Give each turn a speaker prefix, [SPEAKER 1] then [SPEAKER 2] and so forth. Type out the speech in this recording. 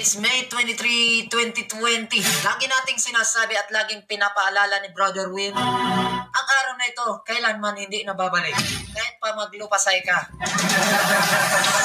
[SPEAKER 1] It's May 23, 2020. Lagi nating sinasabi at laging pinapaalala ni Brother Will, ang araw na ito, kailanman hindi nababalik. Kahit pa maglupasay ka.